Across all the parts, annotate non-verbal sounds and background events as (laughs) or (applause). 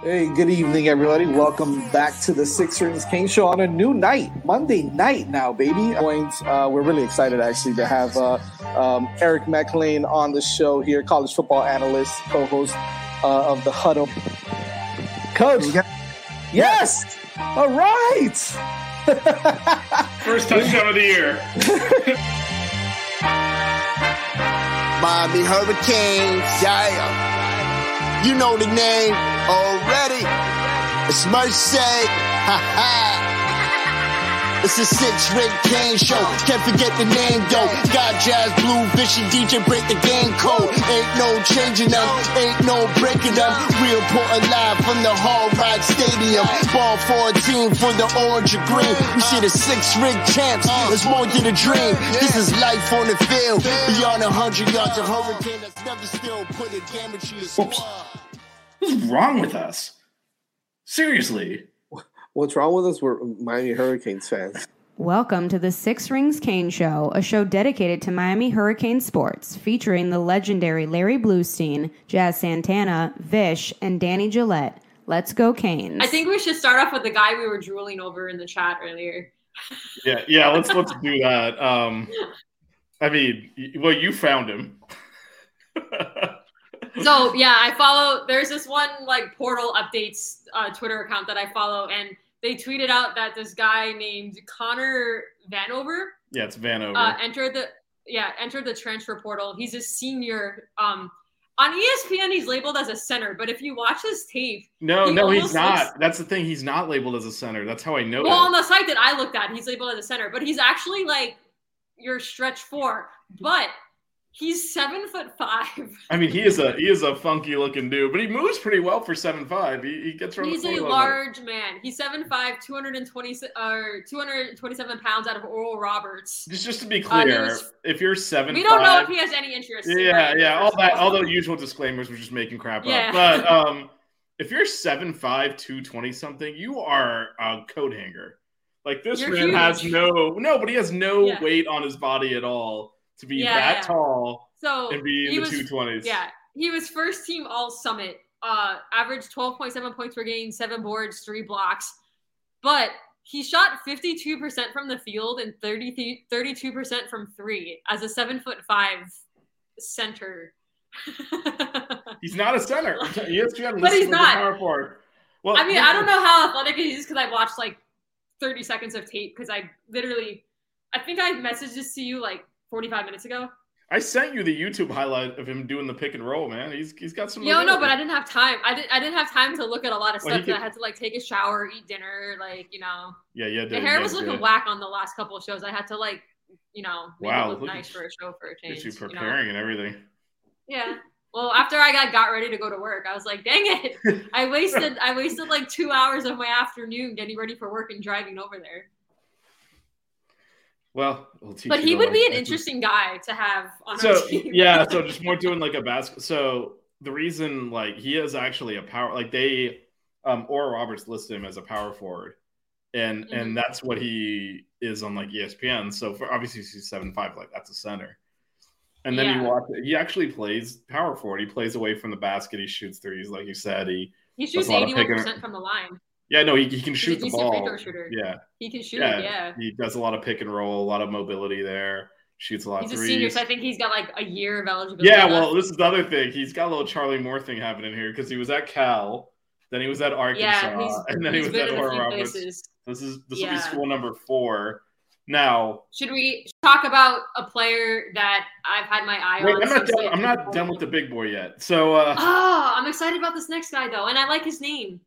Hey, good evening, everybody. Welcome back to the Six Rings Kane Show on a new night, Monday night now, baby. Uh, we're really excited actually to have uh, um, Eric McLean on the show here, college football analyst, co-host uh, of the Huddle. Coach, yes, all right. (laughs) First touchdown of the year. (laughs) Miami Hurricanes, yeah. You know the name already. It's Mercy. Ha ha. It's a six ring Kane show. Can't forget the name though. Got jazz, blue, vision, DJ break the game code. Ain't no changing them, ain't no breaking them. We reporting live from the Hard Rock Stadium. Ball 14 for the orange and green. You see the six ring champs. It's more than a dream. This is life on the field. Beyond a hundred yards, a hurricane that's never still put a damage to your squad. What's wrong with us? Seriously. What's wrong with us? We're Miami Hurricanes fans. Welcome to the Six Rings Kane Show, a show dedicated to Miami Hurricane sports, featuring the legendary Larry Bluestein, Jazz Santana, Vish, and Danny Gillette. Let's go, Canes. I think we should start off with the guy we were drooling over in the chat earlier. Yeah, yeah. Let's let's do that. Um, I mean, well, you found him. (laughs) so yeah, I follow. There's this one like portal updates uh, Twitter account that I follow, and they tweeted out that this guy named Connor Vanover. Yeah, it's Vanover. Uh, entered the yeah entered the transfer portal. He's a senior. Um, on ESPN, he's labeled as a center, but if you watch his tape, no, he no, he's not. looks- That's the thing. He's not labeled as a center. That's how I know well, on the site that I looked at, he's labeled as a center, but he's actually like your stretch four. But he's seven foot five. I mean, he is a he is a (laughs) funky looking dude, but he moves pretty well for seven five. He, he gets around. He's a floor little bit. large man. He's 7'5", 220, or 227 pounds out of Oral Roberts. Just, just to be Uh, clear, was- if you're seven, We don't know if he has any interest. Yeah, yeah, all that, all the usual disclaimers. We're just making crap Yeah. up. But (laughs) um, if you're seven five, two twenty something, you are a coat hanger. Like this You're man has no, no, but he has no Yeah. weight on his body at all to be Yeah, that yeah. tall So and be in the two twenties. Yeah, he was first team All Summit. Uh, averaged twelve point seven points per game, seven boards, three blocks. But he shot fifty two percent from the field and 32 percent from three as a seven foot five center. (laughs) He's not a center. ESPN But he's him as a not. power forward. Well, I mean, I don't know how athletic he is because I watched like 30 seconds of tape because I literally, I think I messaged this to you like 45 minutes ago. I sent you the YouTube highlight of him doing the pick and roll, man. He's he's got some. Yeah, no, but I didn't have time. I didn't. I didn't have time to look at a lot of stuff. could- I had to like take a shower, eat dinner, like you know. Yeah, yeah. The hair was looking whack on the last couple of shows. I had to like, you know, make Wow, it look nice for a show for a change. You you know? preparing and everything. Yeah. Well, after I got got ready to go to work, I was like, dang it, (laughs) I wasted I wasted like two hours of my afternoon getting ready for work and driving over there. Well, we'll But he would be an interesting guy to have on our so (laughs) team. yeah so just more doing like a basket so the reason like he is actually a power like they um or roberts listed him as a power forward and Mhm. and that's what he is on like espn so for obviously he's seven five like that's a center and then Yeah. you watch he actually plays power forward he plays away from the basket he shoots threes like you said he he shoots a lot of eighty one percent from the line. Yeah no he, he can shoot the ball yeah He can shoot. yeah, Yeah. he does a lot of pick and roll a lot of mobility there shoots a lot He's of a senior, so I think he's got like a year of eligibility. Yeah, well, this is the other thing. He's got a little Charlie Moore thing happening here because he was at Cal Then he was at Arkansas, Yeah, (laughs) and then he was at Oral Roberts. This is this will be school number four. Now, Should we talk about a player that I've had my eye wait, on? I'm not done. I'm not done with the big boy yet. So uh, Oh, I'm excited about this next guy though, and I like his name.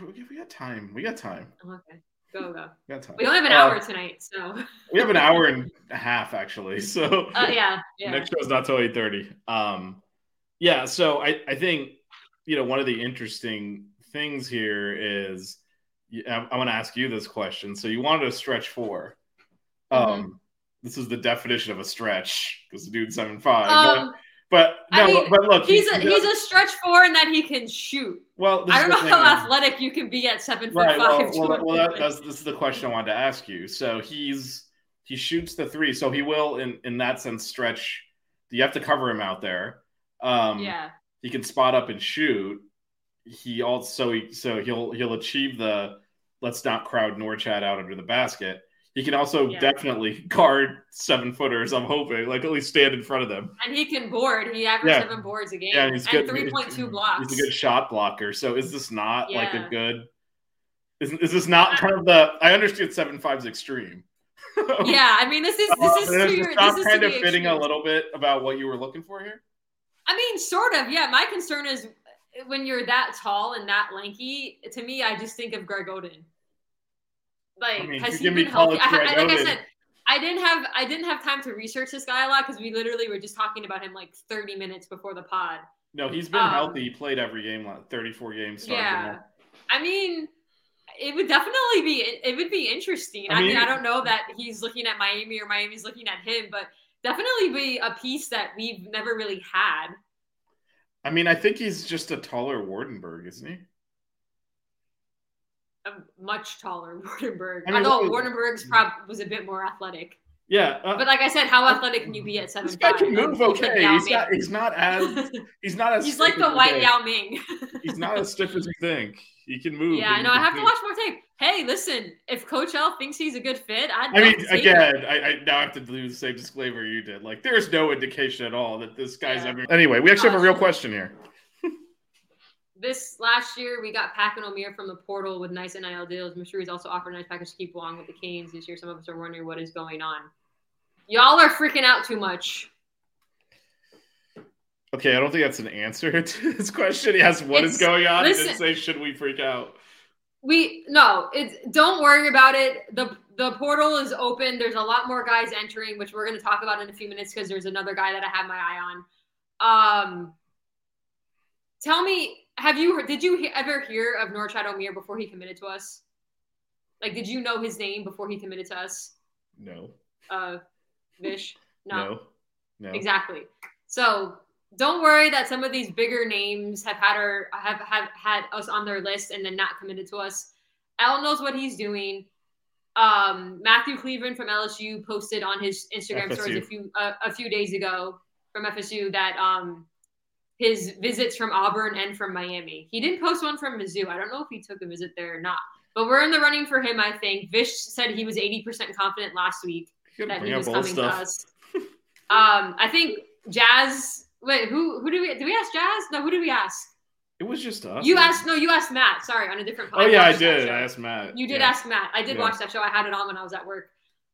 We we got time. We got time. Okay, go go. We got time. We only have an Uh, hour tonight, so We have an hour and a half actually. (laughs) So uh, yeah, yeah. next show's not till eight thirty. Um, yeah. So I I think you know one of the interesting things here is I, I want to ask you this question. So you wanted a stretch 4 Mm-hmm. Um, this is the definition of a stretch because the dude's seven five. Um, but, but I mean, but look, he's he- a he's a stretch four in that he can shoot. well. I don't know how athletic you can be at seven foot right, five. well, to well that, that's this is the question I wanted to ask you. So he's he shoots the three, so he will in in that sense stretch. You have to cover him out there. Um, yeah, he can spot up and shoot. He also he, so he'll he'll achieve the let's not crowd Norchad out under the basket. He can also Yeah. definitely guard seven footers. I'm hoping, like at least stand in front of them. and he can board. He averaged Yeah. seven boards a game Yeah, and he's good. three point two blocks. He's a good shot blocker. So is this not like a good? Is, is this not kind of the? I understand seven five's extreme. (laughs) yeah, I mean this is this is Uh, your, this is kind of fitting a little bit about what you were looking for here. I mean, sort of. Yeah, my concern is when you're that tall and that lanky. To me, I just think of Greg Oden. Like, I mean, has he been healthy? I, I, like I said, I didn't have I didn't have time to research this guy a lot because we literally were just talking about him like 30 minutes before the pod. No, he's been Um, healthy. He played every game, like 34 games. Yeah. I mean, it would definitely be it would be interesting. I I mean, mean- I don't know that he's looking at Miami or Miami's looking at him, but definitely be a piece that we've never really had. I mean, I think he's just a taller Waardenburg, isn't he? A much taller (laughs) Waardenburg. I mean, Although what- Waardenburg's prob was a bit more athletic. Yeah, uh, But like I said, how athletic can you be at seven this guy can move okay. He's not. (laughs) He's not as. He's not as. He's like the white. Yao Ming. He's not as stiff as you (laughs) think. He can move. yeah, I know. I have to watch more tape. Hey, listen, if Coach L thinks he's a good fit, I'd I mean, again. I, I now have to do the same disclaimer you did. Like, there's no indication at all that this guy's Yeah. ever. Anyway, we actually have a real question here. This last year, we got Pack and Omier from the portal with nice NIL deals. Missouri's also offered a nice package to keep along with the Canes this year. Some of us are wondering what is going on. Y'all are freaking out too much. Okay, I don't think that's an answer (laughs) to this question. He asked what is It's- going on. he listen- didn't say should we freak out. We no, it's don't worry about it. the The portal is open. There's a lot more guys entering, which we're going to talk about in a few minutes because there's another guy that I have my eye on. Um, tell me, have you did you he- ever hear of Norchad Omier before he committed to us? Like, did you know his name before he committed to us? No, Uh, Vish, (laughs) no, no. Exactly. So don't worry that some of these bigger names have had our have, have had us on their list and then not committed to us. Al knows what he's doing. Um, Matthew Cleveland from LSU posted on his Instagram stories a few uh, a few days ago from FSU that um his visits from Auburn and from Miami. He didn't post one from Mizzou. I don't know if he took a visit there or not. But we're in the running for him, I think. Vish said he was 80% confident last week that he was coming stuff. to us. Um, I think Jazz. Wait, who who did we did we ask Jazz? No, who did we ask? It was just us. You asked no, you asked Matt. Sorry, on a different. Oh yeah, I did. I asked Matt. You did Yeah. ask Matt. I did Yeah. watch that show. I had it on when I was at work.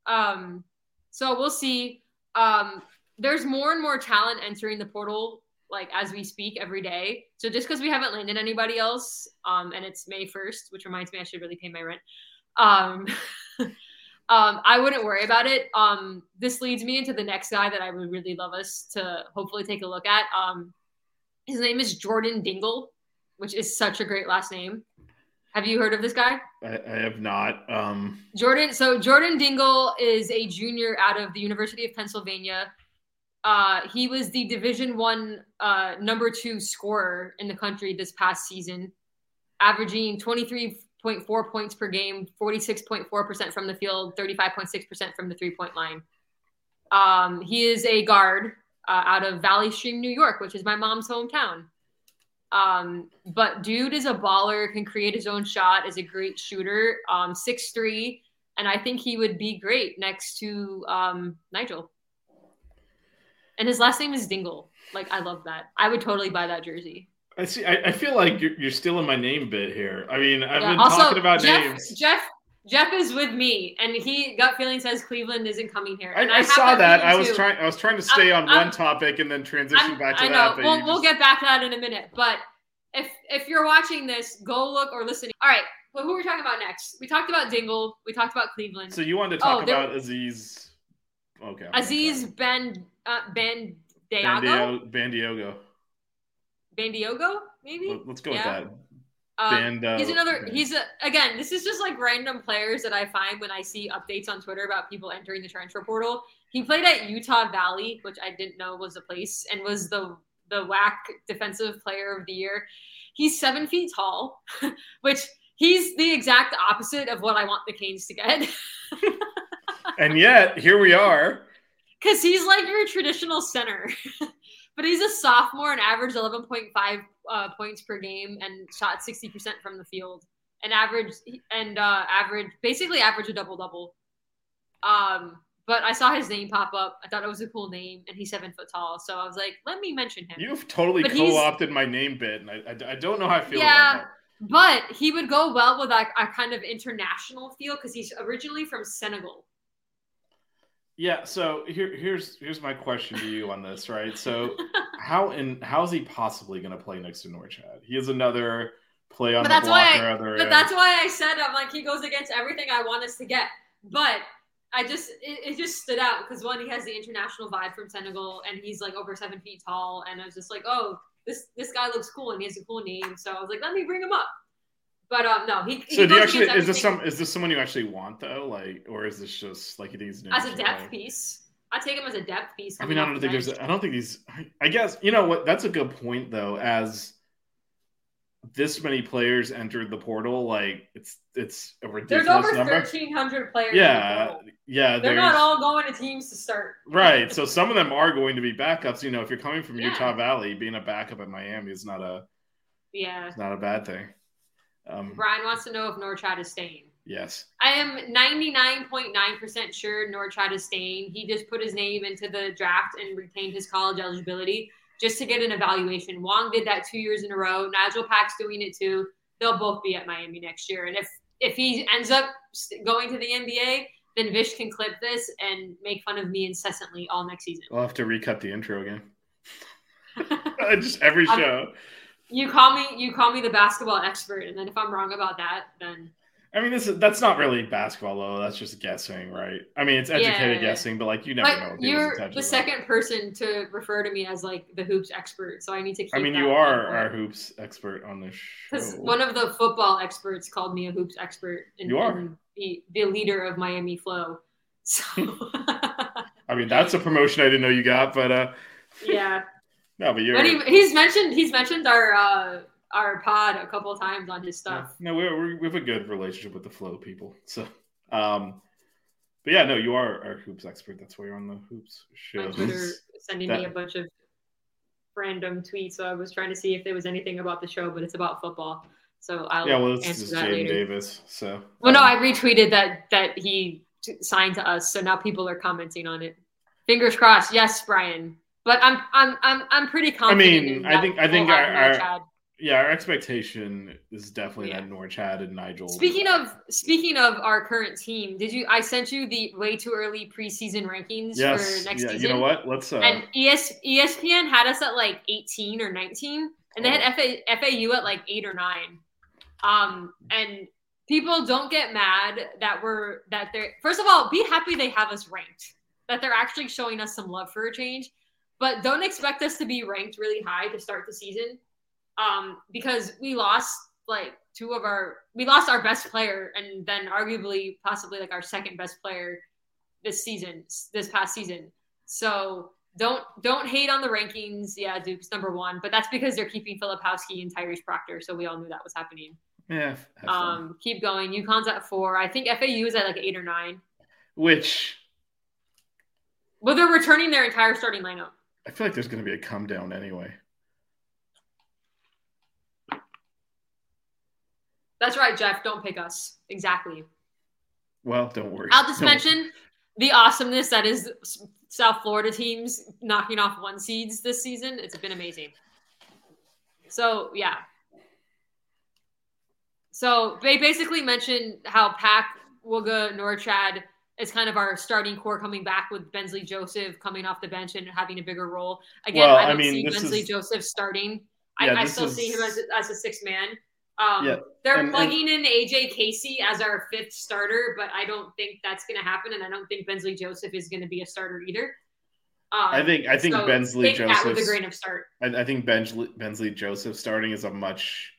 Um, so we'll see. Um, there's more and more talent entering the portal, like as we speak every day. So just because we haven't landed anybody else, um, and it's May 1st, which reminds me I should really pay my rent. Um, (laughs) um, I wouldn't worry about it. Um, this leads me into the next guy that I would really love us to hopefully take a look at. Um, his name is Jordan Dingle, which is such a great last name. Have you heard of this guy? I, I have not. Um, Jordan. So Jordan Dingle is a junior out of the University of Pennsylvania. Uh, he was the Division One uh, number two scorer in the country this past season, averaging twenty three point four points per game, forty six point four percent from the field, thirty five point six percent from the three point line. Um, he is a guard uh, out of Valley Stream, New York, which is my mom's hometown. Um, but dude is a baller, can create his own shot, is a great shooter. Um, six three, and I think he would be great next to um, Nigel. And his last name is Dingle. Like I love that. I would totally buy that jersey. I see. I, I feel like you're, you're still in my name bit here. I mean, I've Yeah, been also, talking about Jeff, names. Jeff Jeff is with me, and he gut feeling says Cleveland isn't coming here. I, And I saw that. I was too. trying. I was trying to stay I'm- on I'm- one topic and then transition I'm- back to I that. know. We'll, we'll just- get back to that in a minute. But if if you're watching this, go look or listen. All right. Well, who are we talking about next? We talked about Dingle. We talked about Cleveland. So you wanted to talk Oh, about Aziz? Okay. I'm Aziz. Ben uh, Ben Diago Bandio- Bandiogo. Bandiogo maybe. Let- Let's go Yeah. with that. Um, he's another. Band- He's a again. This is just like random players that I find when I see updates on Twitter about people entering the transfer portal. He played at Utah Valley, which I didn't know was a place, and was the the WAC Defensive Player of the Year. He's seven feet tall, (laughs) which he's the exact opposite of what I want the Canes to get. (laughs) And yet here we are. Because he's like your traditional center. (laughs) but he's a sophomore and averaged 11.5 uh, points per game and shot 60% from the field. And average and uh, average basically average a double double. Um, but I saw his name pop up. I thought it was a cool name, and he's seven foot tall. So I was like, let me mention him. You've totally But co-opted my name bit, and I, I, I don't know how I feel Yeah. about that. But he would go well with like a kind of international feel because he's originally from Senegal. Yeah. So here, here's here's my question to you on this, right? So how in how is he possibly going to play next to Norchad? He is another play on But the that's why blocker. I- other But end. that's why I said I'm like he goes against everything I want us to get. But I just it, it just stood out because one he has the international vibe from Senegal and he's like over seven feet tall and I was just like oh this this guy looks cool and he has a cool name so I was like let me bring him up. But um no he, he So do you actually is this some is this someone you actually want though, like, or is this just like these as a depth piece. I take him as a depth piece. I mean, I don't think there's. I don't think these. I, I guess you know what. That's a good point though. As this many players entered the portal, like it's it's a ridiculous There's over number. thirteen hundred players. in the Yeah, yeah. they're not all going to teams to start. right. So (laughs) some of them are going to be backups. You know, if you're coming from Yeah. Utah Valley, being a backup at Miami is not a Yeah. it's not a bad thing. Um, Brian wants to know if Norchad is staying. yes. I am 99.9% sure Norchad is staying. He just put his name into the draft and retained his college eligibility just to get an evaluation. Wong did that two years in a row. Nigel Pack's doing it too. They'll both be at Miami next year. And if if he ends up going to the NBA, then Vish can clip this and make fun of me incessantly all next season. We'll have to recut the intro again. (laughs) (laughs) Just every show. You call me you call me the basketball expert, and then if I'm wrong about that, then I mean, this is that's not really basketball though. That's just guessing, right? I mean, it's educated Yeah. guessing, but like you never know. You're the second person to refer to me as like the hoops expert, so I need to. Keep I mean, you are our hoops expert on this Because one of the football experts called me a hoops expert. And, You are. and the, the leader of Miami Flow. So, (laughs) I mean, that's a promotion I didn't know you got, but uh, (laughs) yeah. No, but you're. But he, he's mentioned he's mentioned our uh, our pod a couple of times on his yeah, stuff. no, we're, we're, we have a good relationship with the flow people. So, um, but yeah, no, you are our hoops expert. That's why you're on the hoops show. Twitter, sending me a bunch of random tweets. So I was trying to see if there was anything about the show, but it's about football. So I'll Yeah, well, this answer that Jaden later. Davis. So, Well, no, um, I retweeted that that he signed to us, so now people are commenting on it. Fingers crossed. Yes, Brian. But I'm I'm I'm I'm pretty confident. I mean, I think- I think our- our- yeah, our expectation is definitely Yeah. that Norchad and Nigel. Speaking of speaking of our current team, did you? I sent you the way too early preseason rankings yes, for next yeah, season. you know what? Let's. Uh, And ES, ESPN had us at like 18 or 19, and they Oh. had FA, FAU at like eight or nine. Um, and people don't get mad that we're that they're first of all, be happy they have us ranked, that they're actually showing us some love for a change. But don't expect us to be ranked really high to start the season, um, because we lost like two of our we lost our best player and then arguably possibly like our second best player this season this past season. So don't don't hate on the rankings. Yeah, Duke's number one, but that's because they're keeping Filipowski and Tyrese Proctor, so we all knew that was happening. yeah. Um, keep going. UConn's at four. I think FAU is at like eight or nine. which Well, they're returning their entire starting lineup. I feel like there's going to be a come down anyway. That's right, Jeff. Don't pick us. Exactly. Well, don't worry. I'll just Don't- mention the awesomeness that is South Florida teams knocking off one seeds this season. It's been amazing. So yeah. So they basically mentioned how Pack, Wooga, Norchad is kind of our starting core coming back with Bensley Joseph coming off the bench and having a bigger role. Again, Well, I I don't mean, see Bensley is- Joseph starting. Yeah, I, I still is- see him as a, as a six man. Um, Yeah, they're and- and- plugging in AJ Casey as our fifth starter, but I don't think that's going to happen, and I don't think Bensley Joseph is going to be a starter either. Um, I think I think so Bensley take with a Joseph. grain of. I, I think Bensley, Bensley Joseph starting is a much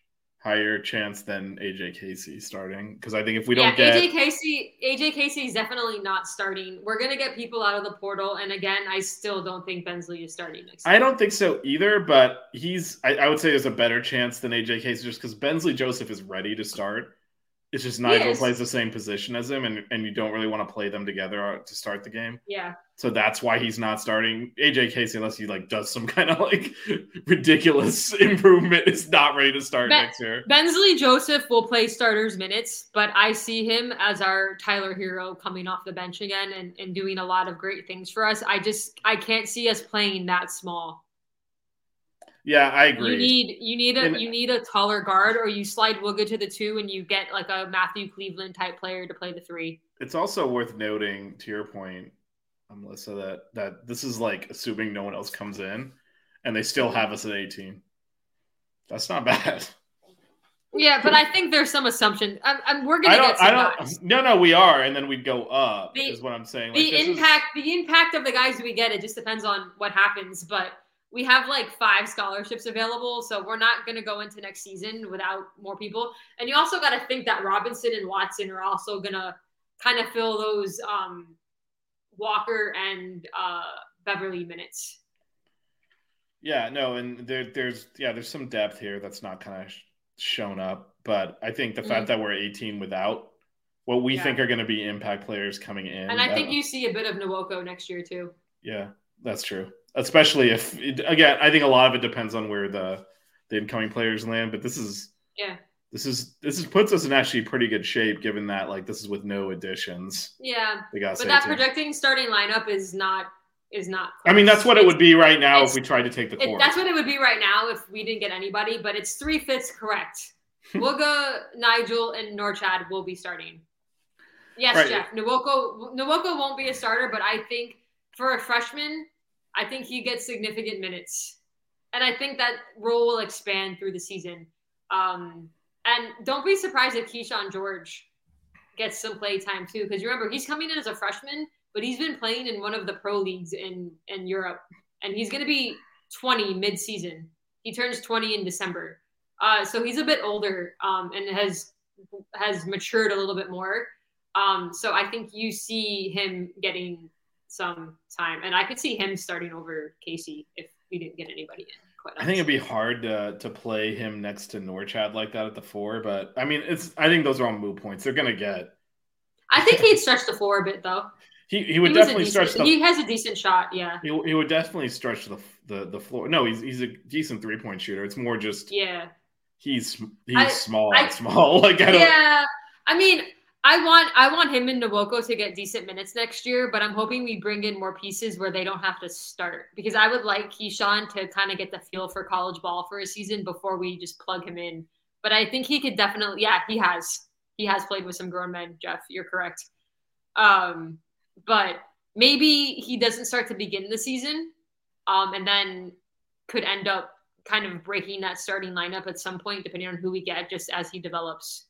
higher chance than AJ Casey starting because I think if we don't get AJ Casey, AJ Casey is definitely not starting. We're gonna get people out of the portal, and again, I still don't think Bensley is starting next. I year. don't think so either, but he's I, I would say there's a better chance than AJ Casey just because Bensley Joseph is ready to start. It's just Nigel plays the same position as him, and, and you don't really want to play them together uh, to start the game. Yeah, So that's why he's not starting. AJ Casey, unless he like does some (laughs) kind of like ridiculous (laughs) improvement, is not ready to start Ben- next year. Bensley Joseph will play starters minutes, but I see him as our Tyler Herro coming off the bench again and, and doing a lot of great things for us. I just I can't see us playing that small. Yeah, I agree. You need you need a And- you need a taller guard, or you slide Wooga to the two, and you get like a Matthew Cleveland type player to play the three. it's also worth noting to your point, Melissa, that that this is like assuming no one else comes in, and they still have us at 18. That's not (laughs) bad. Yeah, but I think there's some assumption. I'm, I'm, we're gonna don't. get some I don't. No, no, we are, and then we'd go up. The- is what I'm saying. Like, the this is- impact the impact of the guys we get it just depends on what happens but we have like five scholarships available so we're not going to go into next season without more people and you also got to think that robinson and watson are also going to kind of fill those um walker and uh beverly minutes Yeah, no, and there, there's yeah, there's some depth here that's not kind of sh- shown up, but I think the fact that we're 18 without what we Yeah. think are going to be impact players coming in, and i think uh, you see a bit of Nwoko next year too yeah, that's true. Especially if again, I think a lot of it depends on where the the incoming players land, but this is yeah this is this is puts us in actually pretty good shape given that like this is with no additions. yeah but that too. projecting starting lineup is not is not I mean, that's what it would be right now if we tried to take the It, core. that's what it would be right now if we didn't get anybody, but it's three fifths correct. (laughs) Wooga, Nigel, and Norchad will be starting. Yes, Right. Jeff. Nwoko Nwoko won't be a starter, but I think for a freshman, I think he gets significant minutes. And I think that role will expand through the season. Um, and don't be surprised if Keyshawn George gets some play time too, because you remember he's coming in as a freshman, but he's been playing in one of the pro leagues in in Europe, and he's going to be 20 mid-season. He turns 20 in December, uh, so he's a bit older um, and has has matured a little bit more. Um, so I think you see him getting some time, and I could see him starting over Casey if we didn't get anybody in. I think it'd be hard to to play him next to Norchad like that at the four, but I mean, it's I think those are all moot points. They're gonna get. I think he'd stretch the floor a bit though. He he would He definitely decent- stretch the. He has a decent shot. Yeah. He, he would definitely stretch the the the floor. No, he's he's a decent three point shooter. It's more just Yeah. he's he's I- small, I- small. (laughs) Like I don't. Yeah. I mean, I want I want him and Nwoko to get decent minutes next year, but I'm hoping we bring in more pieces where they don't have to start because I would like Keyshawn to kind of get the feel for college ball for a season before we just plug him in. But I think he could definitely, yeah, he has. He has played with some grown men, Jeff. You're correct. Um, but maybe he doesn't start to begin the season, um, and then could end up kind of breaking that starting lineup at some point, depending on who we get, just as he develops.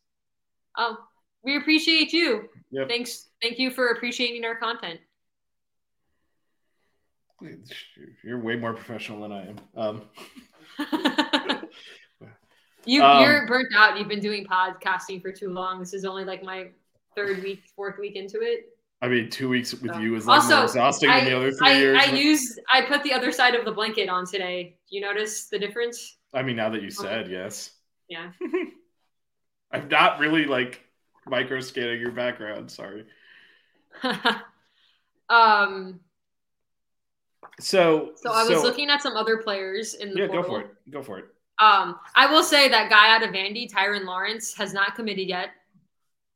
Um, we appreciate you. Yep. Thanks. Thank you for appreciating our content. You're way more professional than I am. Um, (laughs) you Um, you're burnt out. You've been doing podcasting for too long. This is only like my third week, fourth week into it. I mean, two weeks with So- you is like Also, more exhausting I, than the other three I, years. I used I put the other side of the blanket on today. Do you notice the difference? I mean, now that you said yes, Yeah. (laughs) I'm not really like micro scanning your background. Sorry. (laughs) um. So, So I was looking at some other players in the Yeah, go for it. Go for it. Um, I will say that guy out of Vandy, Tyrin Lawrence, has not committed yet.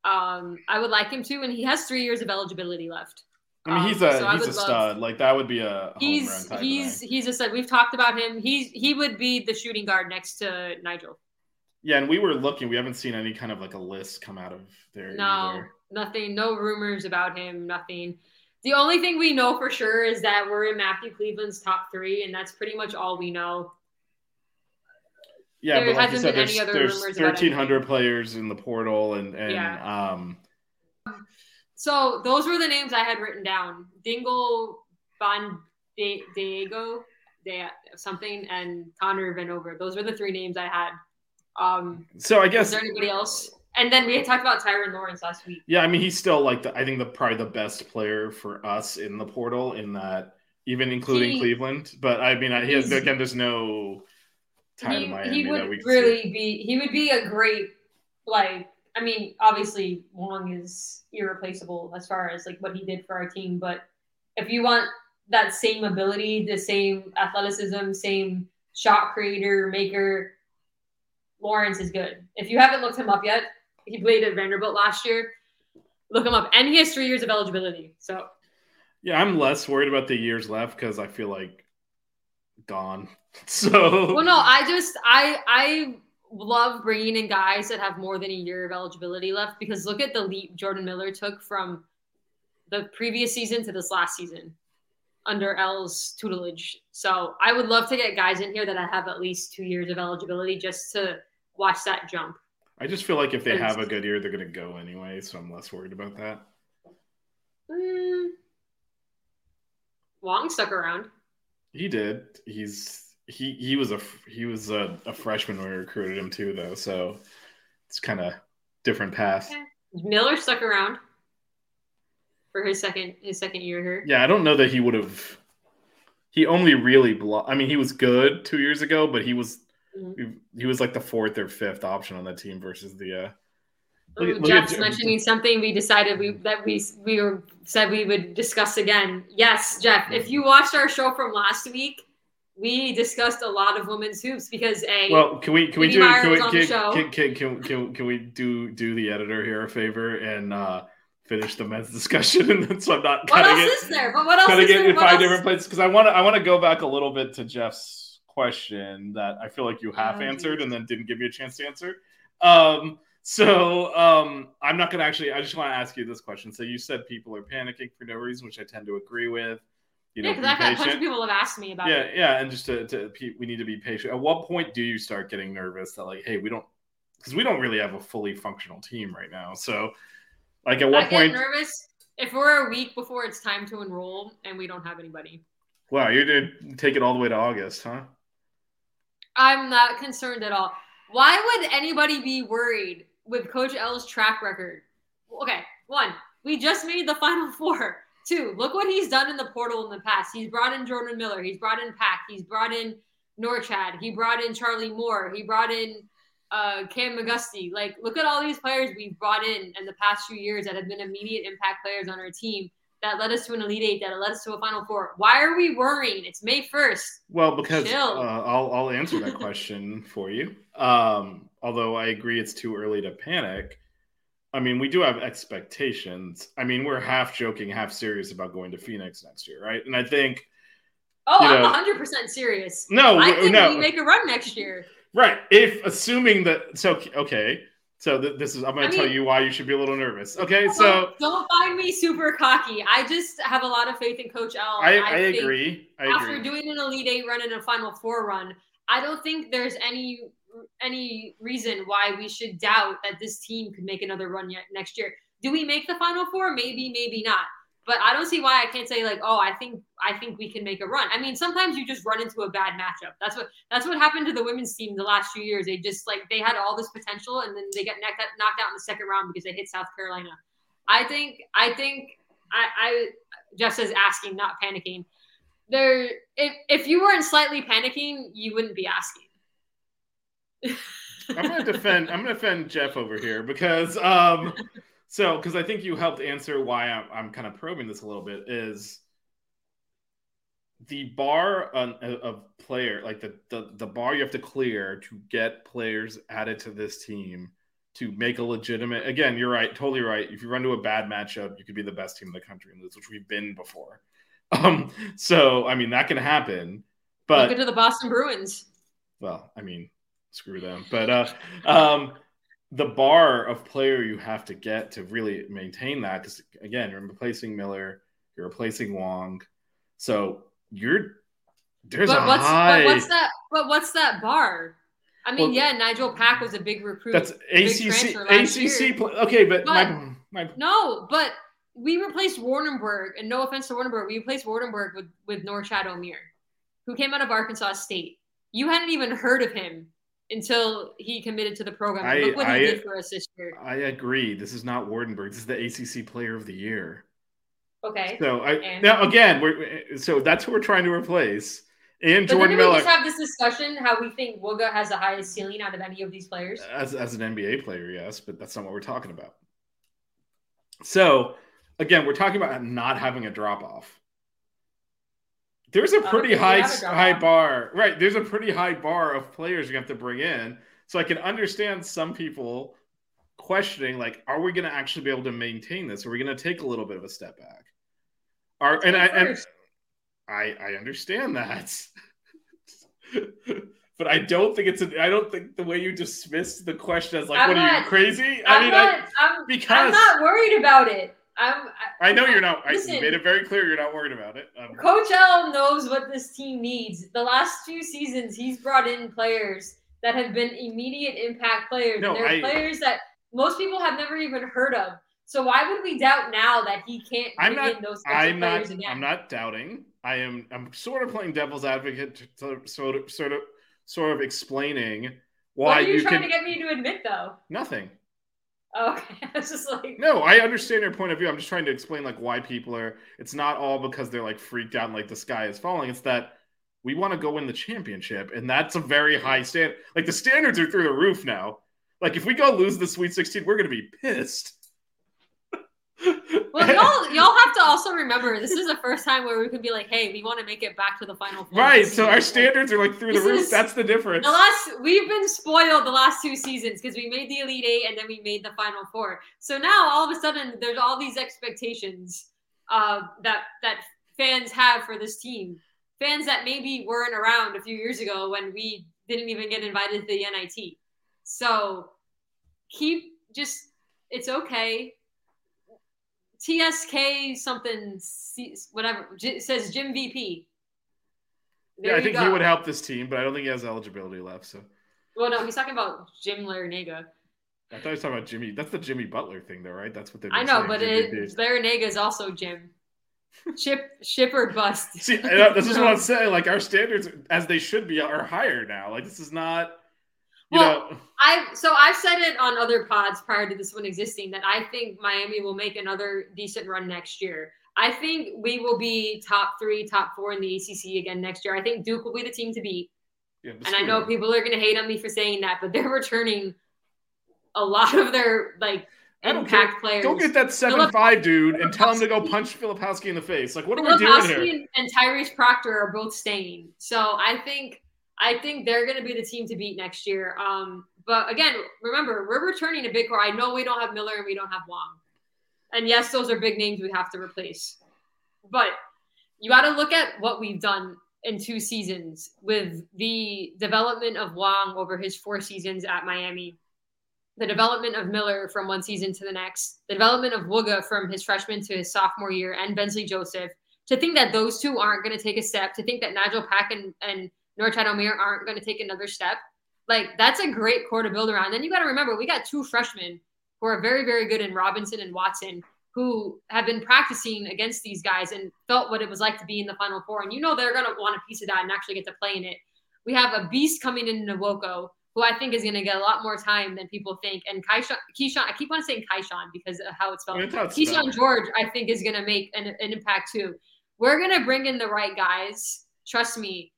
Um, I would like him to, and he has three years of eligibility left. I mean, Um, he's a so he's a love- stud. Like that would be a home run He's type he's he's a stud. We've talked about him. He's he would be the shooting guard next to Nigel. Yeah. And we were looking. We haven't seen any kind of like a list come out of there. No, either. nothing. No rumors about him. Nothing. The only thing we know for sure is that we're in Matthew Cleveland's top three, and that's pretty much all we know. Yeah, There but like you hasn't said, been there's, any other there's rumors about 1,300 players in the portal, and and Yeah. um, So those were the names I had written down: Dingle, De- Diego, De- something, and Connor Vanover. Those were the three names I had. Um, so I guess is there anybody else? And then we had talked about Tyrin Lawrence last week. yeah. I mean, he's still like the I think the probably the best player for us in the portal in that even including He- Cleveland. But I mean, I, he has, again, there's no tie to he, Miami he that would we really see. be he would be a great like i mean obviously wong is irreplaceable as far as like what he did for our team but if you want that same ability the same athleticism same shot creator maker lawrence is good if you haven't looked him up yet he played at vanderbilt last year look him up and he has three years of eligibility so Yeah, I'm less worried about the years left because I feel like gone. (laughs) So Well, no, I just I I love bringing in guys that have more than a year of eligibility left because look at the leap Jordan Miller took from the previous season to this last season under L's tutelage. So I would love to get guys in here that I have at least two years of eligibility just to watch that jump. I just feel like if they have a good year, they're gonna go anyway. So I'm less worried about that. Mm. Wong stuck around. He did. He's he he was a he was a, a freshman when we recruited him too, though. So it's kind of different path. Miller stuck around for his second his second year here. Yeah, I don't know that he would have. He only really blo- I mean, he was good two years ago, but he was Mhm. he was like the fourth or fifth option on that team versus the. uh Look at- look Jeff's Jeff- mentioning something we decided we that we we were said we would discuss again. Yes, Jeff. If you watched our show from last week, we discussed a lot of women's hoops because a Well, can we can we do Meyer can we, the can, show. can, can, can, can, can we do do the editor here a favor and uh finish the men's (laughs) discussion and then so I'm not what cutting else it is there? But what else cutting is it there? in five else- different places because I want to I want to go back a little bit to Jeff's question that I feel like you half Oh, answered and then didn't give me a chance to answer. Um, so um, I'm not going to actually. I just want to ask you this question. So you said people are panicking for no reason, which I tend to agree with. You know, yeah, because be I've had a bunch of people have asked me about Yeah, it. yeah, and just to, to we need to be patient. At what point do you start getting nervous that like, hey, we don't because we don't really have a fully functional team right now. So, like, at what I point? nervous if we're a week before it's time to enroll and we don't have anybody. Wow, you're gonna take it all the way to August, huh? I'm not concerned at all. Why would anybody be worried with Coach L's track record? Okay, one, we just made the Final (laughs) Four. Two, look what he's done in the portal in the past. He's brought in Jordan Miller. He's brought in Pack. He's brought in Norchad. He brought in Charlie Moore. He brought in uh, Kam McGusty. Like, look at all these players we've brought in in the past few years that have been immediate impact players on our team that led us to an Elite Eight, that led us to a Final Four. Why are we worrying? It's May 1st. Well, because uh, I'll I'll answer that (laughs) question for you. Um, although I agree it's too early to panic. I mean, we do have expectations. I mean, we're half joking, half serious about going to Phoenix next year, right? And I think Oh, I'm know- 100% serious. no, I think no, we make a run next year. right. If assuming that, so okay, so th- this is I'm going to tell mean- you why you should be a little nervous. Okay, Don't- so don't find me super cocky. I just have a lot of faith in Coach L. I, I, agree. I After agree. doing an Elite Eight run and a Final Four run, I don't think there's any any reason why we should doubt that this team could make another run yet next year. Do we make the Final Four? Maybe, maybe not. But I don't see why I can't say like, oh, I think I think we can make a run. I mean, sometimes you just run into a bad matchup. That's what that's what happened to the women's team the last few years. They just like they had all this potential and then they got knocked out, in the second round because they hit South Carolina. I think I think I, I Jeff says asking, not panicking. There, if if you weren't slightly panicking, you wouldn't be asking. I'm to defend. I'm to defend Jeff over here because, um, so because I think you helped answer why I'm, I'm kind of probing this a little bit is the bar on, of player like the, the the bar you have to clear to get players added to this team to make a legitimate. Again, you're right, totally right. If you run to a bad matchup, you could be the best team in the country and lose, which we've been before. (laughs) Um, so I mean that can happen. But Look into the Boston Bruins. well, I mean, screw them. But uh, um, the bar of player you have to get to really maintain that, because again, you're replacing Miller, you're replacing Wong, so you're there's But a what's high. but what's that? But what's that bar? I mean, Well, yeah, Nigel Pack was a big recruit. that's ACC. ACC. Play, okay, but, But- my my No, but we replaced Waardenburg, and no offense to Waardenburg, we replaced Waardenburg with with Norchad Omier, who came out of Arkansas State. You hadn't even heard of him until he committed to the program. I- Look what he did for us this year. I agree. This is not Waardenburg. This is the ACC Player of the Year. Okay. So I And- now again, we're so that's who we're trying to replace. And But Jordan didn't we Miller just have this discussion how we think Wooga has the highest ceiling out of any of these players? as as an NBA player, yes, but that's not what we're talking about. So again, we're talking about not having a drop off. There's a pretty we high high bar, right? There's a pretty high bar of players you have to bring in. So I can understand some people questioning, like, are we going to actually be able to maintain this? Are we going to take a little bit of a step back? Are and I and I I understand that. (laughs) but I don't think it's a, I don't think the way you dismissed the question as like, I'm what are you crazy? I I'm mean, not. I, I'm, because- I'm not worried about it. I'm. I know you're not. I, Listen. you made it very clear you're not worried about it. Um, Coach L knows what this team needs. The last few seasons, he's brought in players that have been immediate impact players. No, and they're I- players that most people have never even heard of. So why would we doubt now that he can't I'm not. in those I'm not. again? I'm not doubting. I am. I'm sort of playing devil's advocate to, to sort of, sort of, sort of explaining why what are you, you trying can to get me to admit, though? nothing. Okay, (laughs) I was just like, No, I understand your point of view. I'm just trying to explain like why people are. It's not all because they're like freaked out and like the sky is falling. It's that we want to go win the championship, and that's a very high stand. Like the standards are through the roof now. Like if we go lose the Sweet 16, we're gonna be pissed. Well, (laughs) y'all, y'all have to also remember this is the first time where we could be like, hey, we want to make it back to the final four. right. So our standards are like through the roof. That's the difference. The last we've been spoiled the last two seasons because we made the Elite Eight and then we made the Final Four. So now all of a sudden there's all these expectations uh, that that fans have for this team. Fans that maybe weren't around a few years ago when we didn't even get invited to the NIT. So keep just it's okay. TSK something whatever says Jim VP. yeah, I think he would help this team, but I don't think he has eligibility left. So Well, no, he's talking about Jim Larranaga. I thought he was talking about Jimmy. That's the Jimmy Butler thing, though, right? That's what they're. I know, but it, Larranaga is also Jim. (laughs) Ship, ship or bust. See, this is what (laughs) I'm saying. Like our standards, as they should be, are higher now. Like this is not, Well, know. I so I've said it on other pods prior to this one existing that I think Miami will make another decent run next year. I think we will be top three, top four in the ACC again next year. I think Duke will be the team to beat. Yeah, And I know people are going to hate on me for saying that, but they're (laughs) returning a lot of their like impact care. players. Go get that seven Philip- five dude and tell him to go punch Filipowski in the face. Like, what are we doing here? And, and Tyrese Proctor are both staying. So I think I think they're going to be the team to beat next year. Um, but again, remember we're returning a big core. I know we don't have Miller and we don't have Wong, and yes, those are big names we have to replace. But you got to look at what we've done in two seasons with the development of Wong over his four seasons at Miami, the development of Miller from one season to the next, the development of Wooga from his freshman to his sophomore year, and Bensley Joseph. To think that those two aren't going to take a step, to think that Nigel Pack and, and Norchad Omier aren't going to take another step, like that's a great core to build around. Then you got to remember we got two freshmen who are very, very good in Robinson and Watson, who have been practicing against these guys and felt what it was like to be in the Final Four. And you know they're going to want a piece of that and actually get to play in it. We have a beast coming in Nwoko, who I think is going to get a lot more time than people think. And Keyshawn, Keyshawn I keep on saying Keyshawn because of how it's spelled. it's Keyshawn. George, I think, is going to make an, an impact too. We're going to bring in the right guys. Trust me.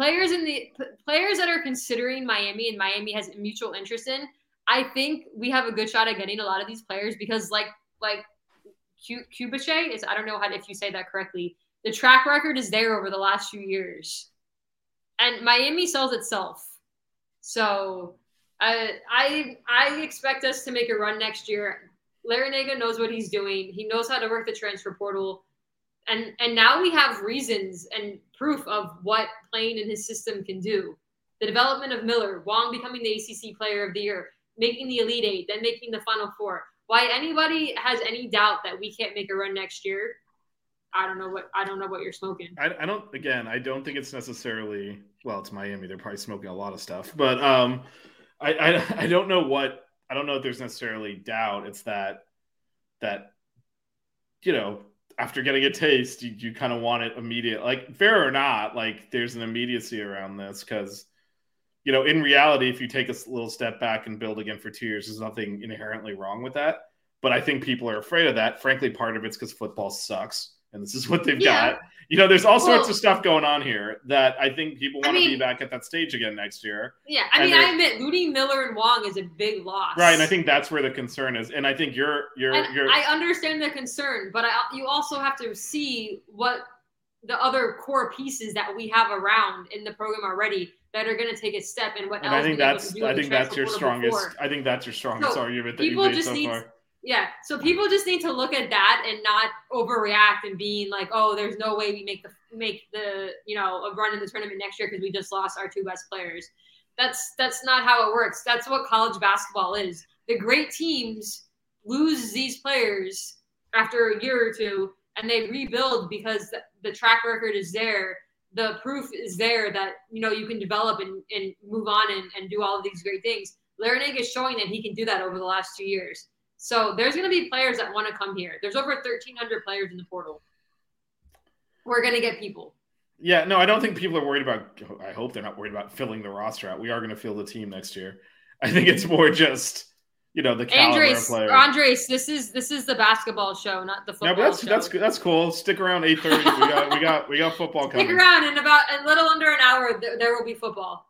Players in the p- players that are considering Miami and Miami has a mutual interest in. I think we have a good shot at getting a lot of these players because, like, like Cu- Cubiche is I don't know how if you say that correctly. The track record is there over the last few years, and Miami sells itself. So Uh, I I expect us to make a run next year. Larranaga knows what he's doing. He knows how to work the transfer portal, and and now we have reasons and proof of what playing in his system can do. The development of Miller, Wong becoming the ACC Player of the Year, making the Elite Eight, then making the Final Four. Why anybody has any doubt that we can't make a run next year? I don't know what I don't know what you're smoking. I, I don't. Again, I don't think it's necessarily. Well, it's Miami. They're probably smoking a lot of stuff, but um, I, I I don't know what I don't know if there's necessarily doubt. It's that that you know after getting a taste, you, you kind of want it immediate. Like fair or not, like there's an immediacy around this because you know in reality, if you take a little step back and build again for two years, there's nothing inherently wrong with that. But I think people are afraid of that. Frankly, part of it's because football sucks and this is what they've yeah. got. You know, there's all well, sorts of stuff going on here that I think people want I mean, to be back at that stage again next year. Yeah, I mean, I admit losing Miller and Wong is a big loss, right? And I think that's where the concern is. And I think you're you're you're. I understand the concern, but I, you also have to see what the other core pieces that we have around in the program already that are going to take a step and what and else. I think that's I think that's your strongest. Before. I think that's your strongest so argument that you've made so far yeah. So people just need to look at that and not overreact and being like, oh, there's no way we make the make the you know a run in the tournament next year because we just lost our two best players. That's that's not how it works. That's what college basketball is. The great teams lose these players after a year or two and they rebuild because the track record is there the proof is there that you know you can develop and, and move on and, and do all of these great things Larranaga is showing that he can do that over the last two years so there's going to be players that want to come here. There's over 1,300 players in the portal. We're going to get people. Yeah, no, I don't think people are worried about. I hope they're not worried about filling the roster out. We are going to fill the team next year. I think it's more just you know the caliber Andres, of players. Andres, this is this is the basketball show, not the football. Yeah, but that's show. that's that's cool. Stick around eight thirty. we got we got we got football coming. Stick around in about a little under an hour. There will be football.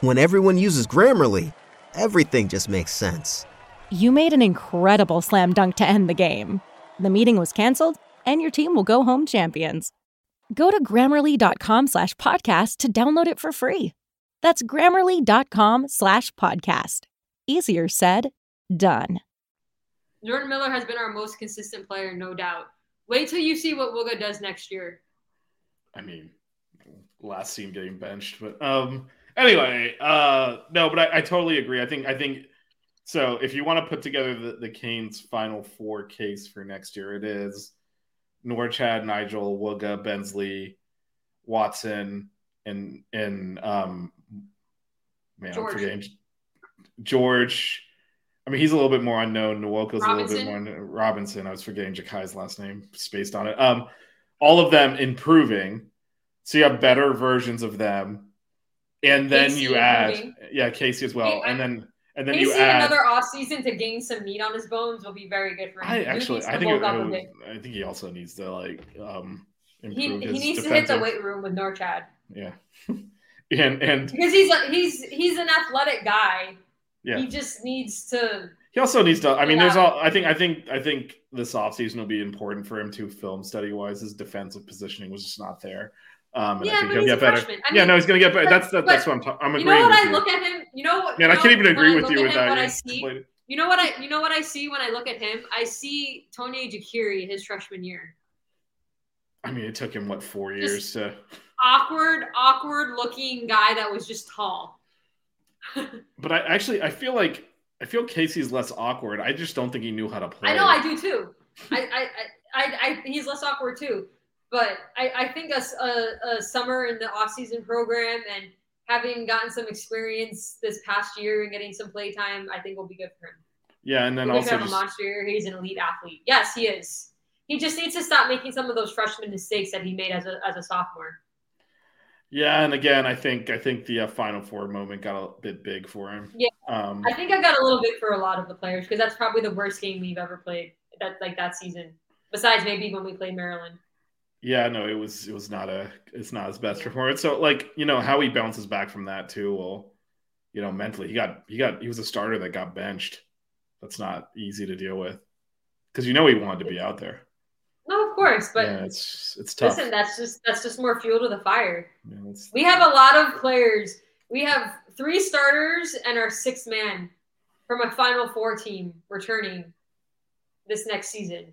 When everyone uses Grammarly, everything just makes sense. You made an incredible slam dunk to end the game. The meeting was canceled, and your team will go home champions. Go to grammarly.com slash podcast to download it for free. That's grammarly.com slash podcast. Easier said, done. Jordan Miller has been our most consistent player, no doubt. Wait till you see what Wooga does next year. I mean, last scene getting benched, but um, Anyway, uh, no, but I, I, totally agree. I think I think so. If you want to put together the, the Canes' final four case for next year, it is Norchad, Nigel, Wooga, Bensley, Watson, and and um, man, George. I'm forgetting George. I mean, he's a little bit more unknown. Nwoko's a little bit more Robinson. I was forgetting Jakai's last name, spaced on it. Um, all of them improving. So you have better versions of them and then Casey you add yeah Casey as well, and then and then Casey you add another off season to gain some meat on his bones will be very good for him. I actually I think it, it, I think he also needs to like um improve he, he needs defensive. to hit the weight room with Norchad. Yeah, (laughs) and and because he's a, he's he's an athletic guy. Yeah, he just needs to. He also needs to. I mean, there's all. I think. I think. I think this offseason will be important for him to film study wise. His defensive positioning was just not there. Um, and yeah, I think he'll get better. I mean, yeah, no, he's going to get better. That's that, that's what I'm. Ta- I'm agreeing. You know what I look at him. You know what? Man, I can't even agree with you with that. I see, you know what I you know what I see when I look at him? I see Tony Jekiri his freshman year. I mean, it took him what four just years to awkward, awkward looking guy that was just tall. (laughs) but I actually I feel like I feel Casey's less awkward. I just don't think he knew how to play. I know I do too. I, I, I, I, I he's less awkward too. But I, I think a, a, a summer in the off-season program and having gotten some experience this past year and getting some play time, I think will be good for him. Yeah, and then He also have a monster year. He's an elite athlete. Yes, he is. He just needs to stop making some of those freshman mistakes that he made as a as a sophomore. yeah, and again, I think I think the uh, Final Four moment got a bit big for him. Yeah. Um, I think I got a little bit for a lot of the players because that's probably the worst game we've ever played that like that season. Besides maybe when we played Maryland. Yeah, no, it was it was not a it's not his best performance. So like, you know, how he bounces back from that too Well, you know, mentally he got he got he was a starter that got benched. That's not easy to deal with. Because you know he wanted to be out there. No, of course, but yeah, it's it's tough. listen, that's just that's just more fuel to the fire. Yeah, We have a lot of players. We have three starters and our sixth man from a Final Four team returning this next season.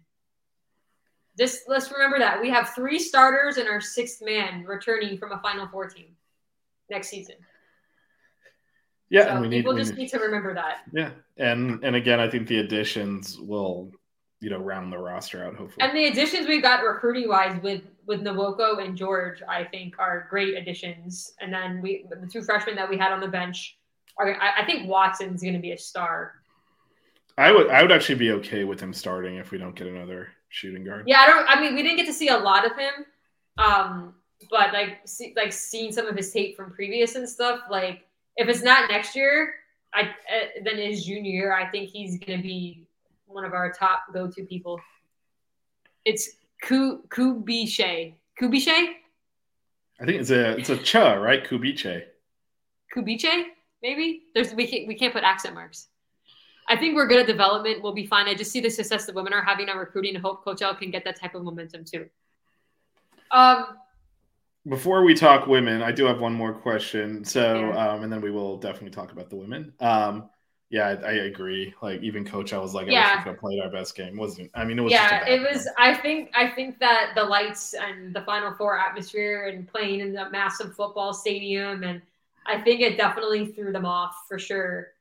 This let's remember that we have three starters and our sixth man returning from a Final Four team next season. yeah, so and we need, people we just need- need to remember that. yeah, and and again, I think the additions will, you know, round the roster out. Hopefully, And the additions we've got recruiting wise with with Nwoko and George, I think, are great additions. And then we the two freshmen that we had on the bench are. I, I think Watson's going to be a star. I would I would actually be okay with him starting if we don't get another shooting guard. Yeah, I don't. I mean, we didn't get to see a lot of him, um, but like, see, like seeing some of his tape from previous and stuff. Like, if it's not next year, I uh, then his junior year, I think he's going to be one of our top go-to people. It's Ku Kubiche. Kubiche. I think it's a it's a cha right Kubiche. Kubiche, maybe. There's we can't we can't put accent marks. I think we're good at development. We'll be fine. I just see the success the women are having on recruiting and hope Coach L can get that type of momentum too. Um, Before we talk women, I do have one more question. So, Yeah. um, and then we will definitely talk about the women. Um, yeah, I, I agree. Like even Coach, I was like, I Yeah. wish we could have played our best game. Wasn't I mean, it was just a yeah, bad it was. game. I think I think that the lights and the Final Four atmosphere and playing in the massive football stadium and I think it definitely threw them off for sure.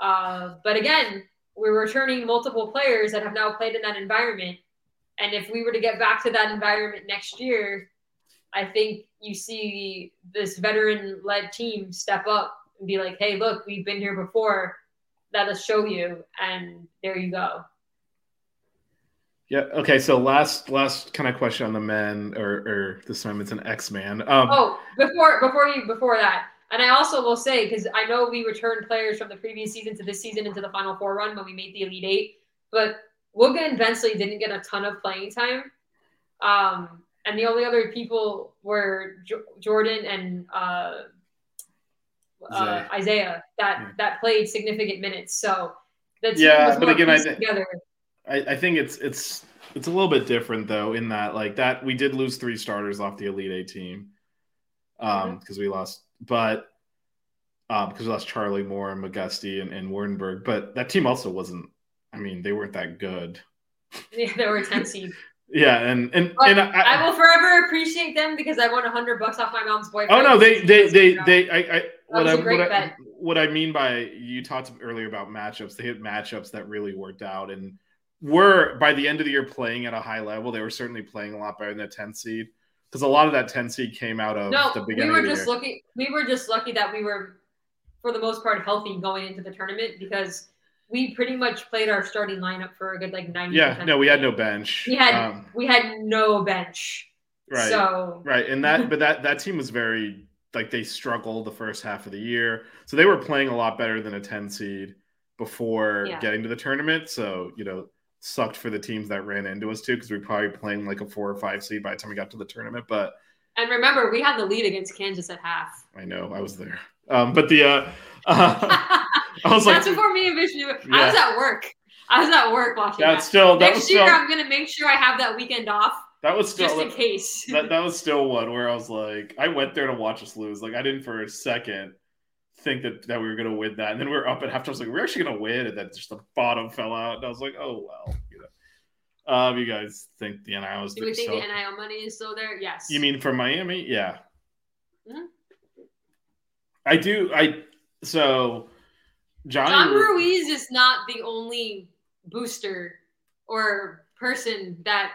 Uh, but again, we're returning multiple players that have now played in that environment, and if we were to get back to that environment next year, I think you see this veteran-led team step up and be like, "Hey, look, we've been here before. Let us show you." And there you go. Yeah. Okay. So last last kind of question on the men, or or this time it's an X man. Um, Oh, before before you before that, and I also will say because I know we returned players from the previous season to this season into the Final Four run when we made the Elite Eight, but Wooga and Bensley didn't get a ton of playing time, um, and the only other people were jo- Jordan and uh, uh, Isaiah. That Yeah. that played significant minutes. So that's Yeah, but again, I pieced think- together. I, I think it's it's it's a little bit different though in that like that we did lose three starters off the Elite Eight team, um, because we lost, but um, because we lost Charlie Moore and McGusty and, and Waardenburg, but that team also wasn't. I mean, they weren't that good. (laughs) Yeah, they were ten seed. Yeah, and and But and I, will forever appreciate them because I won a hundred bucks off my mom's boyfriend. Oh no, they they they they I, I what I what I, what I mean by you talked earlier about matchups, they hit matchups that really worked out and were by the end of the year playing at a high level. They were certainly playing a lot better than the 10th seed because a lot of that 10 seed came out of No, the we were just lucky. We were just lucky that we were, for the most part, healthy going into the tournament because we pretty much played our starting lineup for a good like ninety. yeah, no, we had no bench. We had Um, we had no bench. right, So right, and that but that that (laughs) team was very like they struggled the first half of the year, so they were playing a lot better than a 10 seed before Yeah. getting to the tournament. So you know, sucked for the teams that ran into us too because we were probably playing like a four or five seed by the time we got to the tournament. But and remember, we had the lead against Kansas at half. I know I was there. Um, but the uh, uh (laughs) I was like, That's before me and Vishnu. I was at work. I was at work watching. that's that. still that Next year, still I'm gonna make sure I have that weekend off that was still just in case. that, that was still one where I was like, I went there to watch us lose. Like I didn't for a second think that, that we were gonna win that. And then we were up at halftime. I was like, we're actually gonna win, and then just the bottom fell out. And I was like, oh well, you know. Um, you guys think the NIL is Do we think the NIL money is still there? Yes. You mean from Miami? Yeah. Mhm. I do. I so Johnny John Ru- Ruiz is not the only booster or person that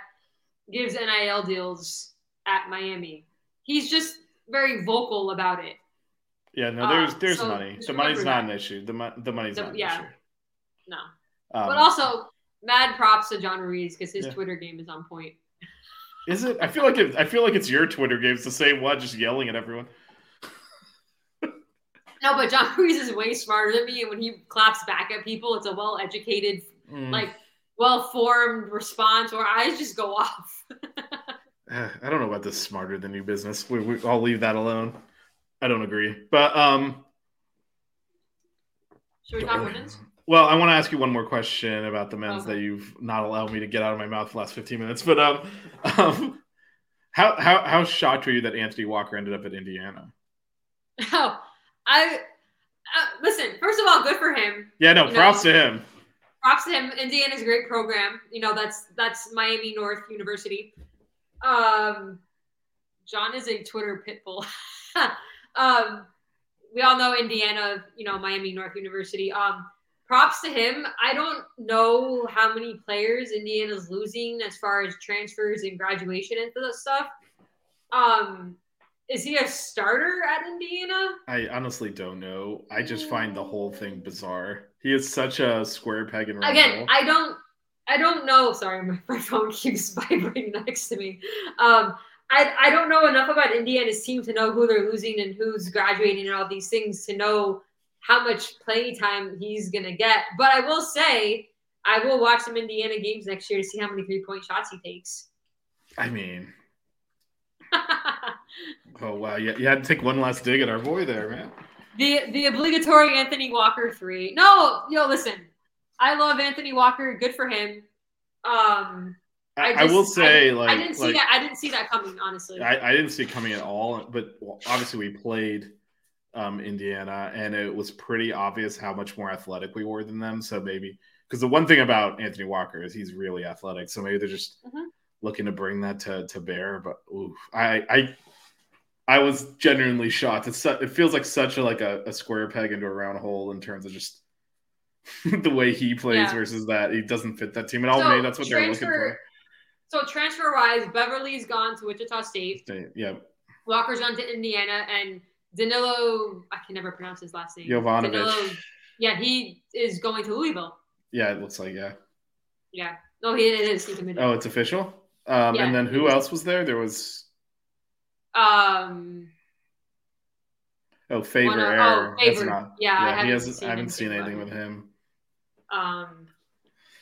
gives NIL deals at Miami. He's just very vocal about it. Yeah, no, there's Uh, there's so money. The money's not that. an issue. The mo- the money's The- not an yeah. issue. No. Um, but also, mad props to John Ruiz because his Yeah. Twitter game is on point. is it? I feel like it, I feel like it's your Twitter games the same one, just yelling at everyone. (laughs) No, but John Ruiz is way smarter than me, and when he claps back at people, it's a well educated, Mm. like well formed response where eyes just go (laughs) off. (sighs) I don't know about this smarter than you business. We, we, I'll leave that alone. I don't agree. But um, Should we talk women's? well, I want to ask you one more question about the men's Okay. that you've not allowed me to get out of my mouth the last 15 minutes. But um, um how how how shocked were you that Anthony Walker ended up at Indiana? (laughs) Oh, I uh, listen. First of all, good for him. Yeah, no, You props know, to him. props to him. Indiana's a great program. You know, that's that's Miami North University. Um, John is a Twitter pit bull. (laughs) um, we all know Indiana. You know, Miami North University. Um, props to him. I don't know how many players Indiana's losing as far as transfers and graduation and that stuff. Um, is he a starter at Indiana? I honestly don't know. I just find the whole thing bizarre. He is such a square peg in round again hole. i don't i don't know sorry my, my (laughs) phone keeps (laughs) vibrating next to me um I, I don't know enough about indiana's team to know who they're losing and who's graduating and all these things to know how much play time he's gonna get. But i will say i will watch some indiana games next year to see how many three point shots he takes. I mean, (laughs) oh wow, you, you had to take one last dig at our boy there, man. the the obligatory anthony walker three. No yo listen. I love anthony walker. Good for him. Um I, I, will say, I, like, I didn't see like, that. I didn't see that coming, honestly. I, I didn't see it coming at all. But obviously, we played um, Indiana, and it was pretty obvious how much more athletic we were than them. So maybe because the one thing about Anthony Walker is he's really athletic. So maybe they're just Mhm. looking to bring that to to bear. But oof, I I I was genuinely shocked. It's su- it feels like such a like a, a square peg into a round hole in terms of just (laughs) the way he plays Yeah. versus that he doesn't fit that team. And all So, maybe that's what they're looking for. So transfer wise, Beverly's gone to Wichita State. They- Yeah, Walker's gone to Indiana, and Danilo. I can never pronounce his last name. Jovanovic. Danilo, yeah, he is going to Louisville. yeah, it looks like yeah. Yeah, no, he it is. He committed. Oh, it's official. Um, Yeah. and then who else was there? There was Um, oh Favor One oh, Favor. not- Yeah, I he haven't hasn't. seen I haven't seen anything with him. um,